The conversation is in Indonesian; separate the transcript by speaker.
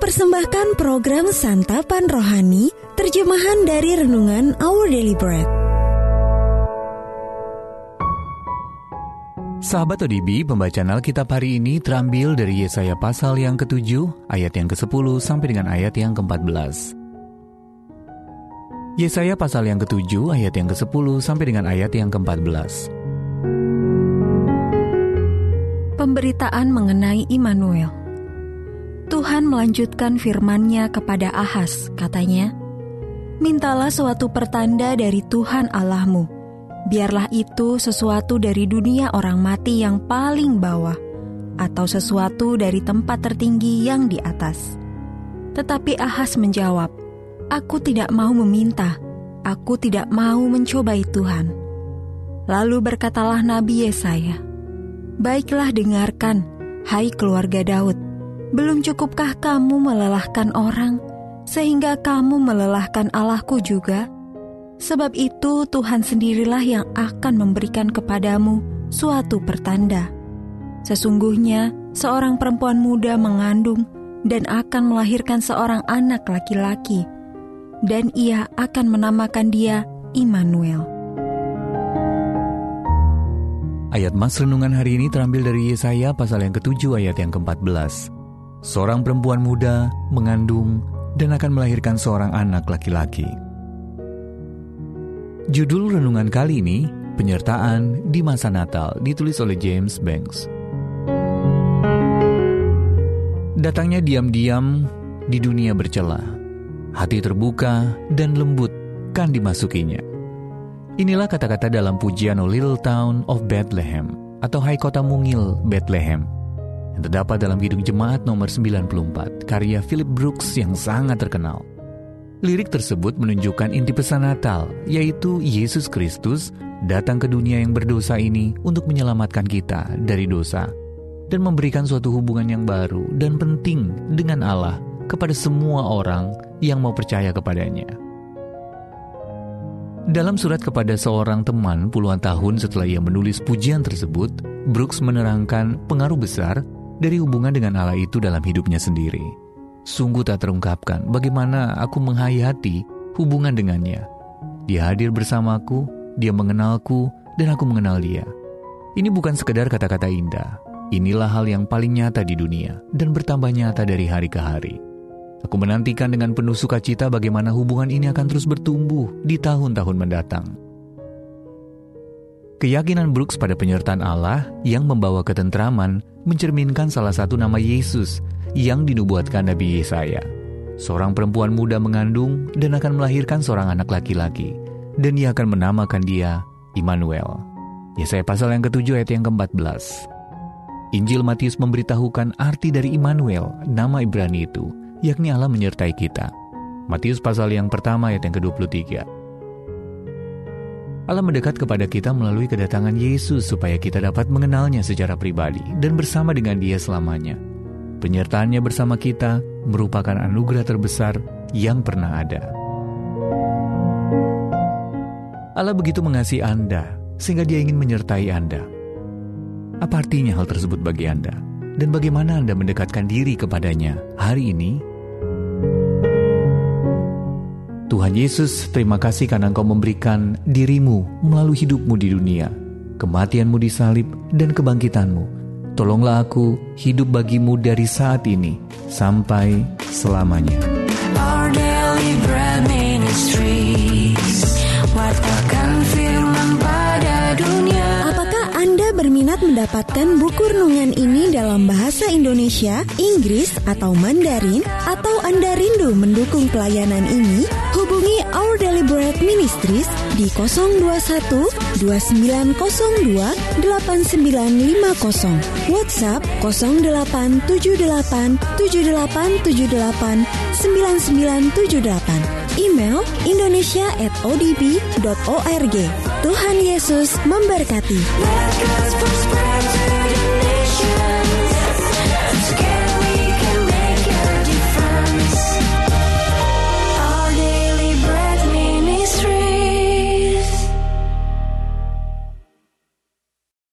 Speaker 1: persembahkan program Santapan Rohani, terjemahan dari Renungan Our Daily Bread.
Speaker 2: Sahabat ODB, pembacaan Alkitab hari ini terambil dari Yesaya pasal yang ke-7, ayat yang ke-10 sampai dengan ayat yang ke-14. Yesaya pasal yang ke-7, ayat yang ke-10 sampai dengan ayat yang ke-14.
Speaker 1: Pemberitaan mengenai Immanuel. Tuhan melanjutkan firman-Nya kepada Ahas, katanya, Mintalah suatu pertanda dari Tuhan Allahmu. Biarlah itu sesuatu dari dunia orang mati yang paling bawah, atau sesuatu dari tempat tertinggi yang di atas. Tetapi Ahas menjawab, Aku tidak mau meminta, aku tidak mau mencobai Tuhan. Lalu berkatalah Nabi Yesaya, Baiklah dengarkan, hai keluarga Daud, belum cukupkah kamu melelahkan orang, sehingga kamu melelahkan Allahku juga? Sebab itu Tuhan sendirilah yang akan memberikan kepadamu suatu pertanda. Sesungguhnya seorang perempuan muda mengandung dan akan melahirkan seorang anak laki-laki, dan ia akan menamakan dia Immanuel.
Speaker 2: Ayat Mas Renungan hari ini terambil dari Yesaya pasal yang ke-7 ayat yang ke-14. Seorang perempuan muda mengandung dan akan melahirkan seorang anak laki-laki. Judul renungan kali ini, Penyertaan di Masa Natal, ditulis oleh James Banks. Datangnya diam-diam di dunia bercela, hati terbuka dan lembut kan dimasukinya. Inilah kata-kata dalam pujian O Little Town of Bethlehem atau Hai Kota Mungil Bethlehem yang terdapat dalam Kidung Jemaat nomor 94, karya Philip Brooks yang sangat terkenal. Lirik tersebut menunjukkan inti pesan Natal, yaitu Yesus Kristus datang ke dunia yang berdosa ini untuk menyelamatkan kita dari dosa dan memberikan suatu hubungan yang baru dan penting dengan Allah kepada semua orang yang mau percaya kepadanya. Dalam surat kepada seorang teman puluhan tahun setelah ia menulis pujian tersebut, Brooks menerangkan pengaruh besar dari hubungan dengan Allah itu dalam hidupnya sendiri. Sungguh tak terungkapkan bagaimana aku menghayati hubungan dengannya. Dia hadir bersamaku, dia mengenalku, dan aku mengenal dia. Ini bukan sekedar kata-kata indah. Inilah hal yang paling nyata di dunia dan bertambah nyata dari hari ke hari. Aku menantikan dengan penuh sukacita bagaimana hubungan ini akan terus bertumbuh di tahun-tahun mendatang. Keyakinan Brooks pada penyertaan Allah yang membawa ketentraman mencerminkan salah satu nama Yesus yang dinubuatkan Nabi Yesaya. Seorang perempuan muda mengandung dan akan melahirkan seorang anak laki-laki, dan ia akan menamakan dia Immanuel. Yesaya pasal yang ketujuh ayat yang ke-14. Injil Matius memberitahukan arti dari Immanuel, nama Ibrani itu, yakni Allah menyertai kita. Matius pasal yang pertama ayat yang ke-23. Allah mendekat kepada kita melalui kedatangan Yesus supaya kita dapat mengenalnya secara pribadi dan bersama dengan dia selamanya. Penyertaannya bersama kita merupakan anugerah terbesar yang pernah ada. Allah begitu mengasihi Anda sehingga dia ingin menyertai Anda. Apa artinya hal tersebut bagi Anda? Dan bagaimana Anda mendekatkan diri kepadanya hari ini? Tuhan Yesus, terima kasih karena Engkau memberikan dirimu melalui hidupmu di dunia, kematianmu di salib, dan kebangkitanmu. Tolonglah aku hidup bagimu dari saat ini sampai selamanya. Our daily bread ministries,
Speaker 1: berminat mendapatkan buku renungan ini dalam bahasa Indonesia, Inggris, atau Mandarin, atau Anda rindu mendukung pelayanan ini, hubungi Our Daily Bread Ministries di 021 2902 8950, WhatsApp 0878 7878 9978, email indonesia at odb.org. Tuhan Yesus memberkati.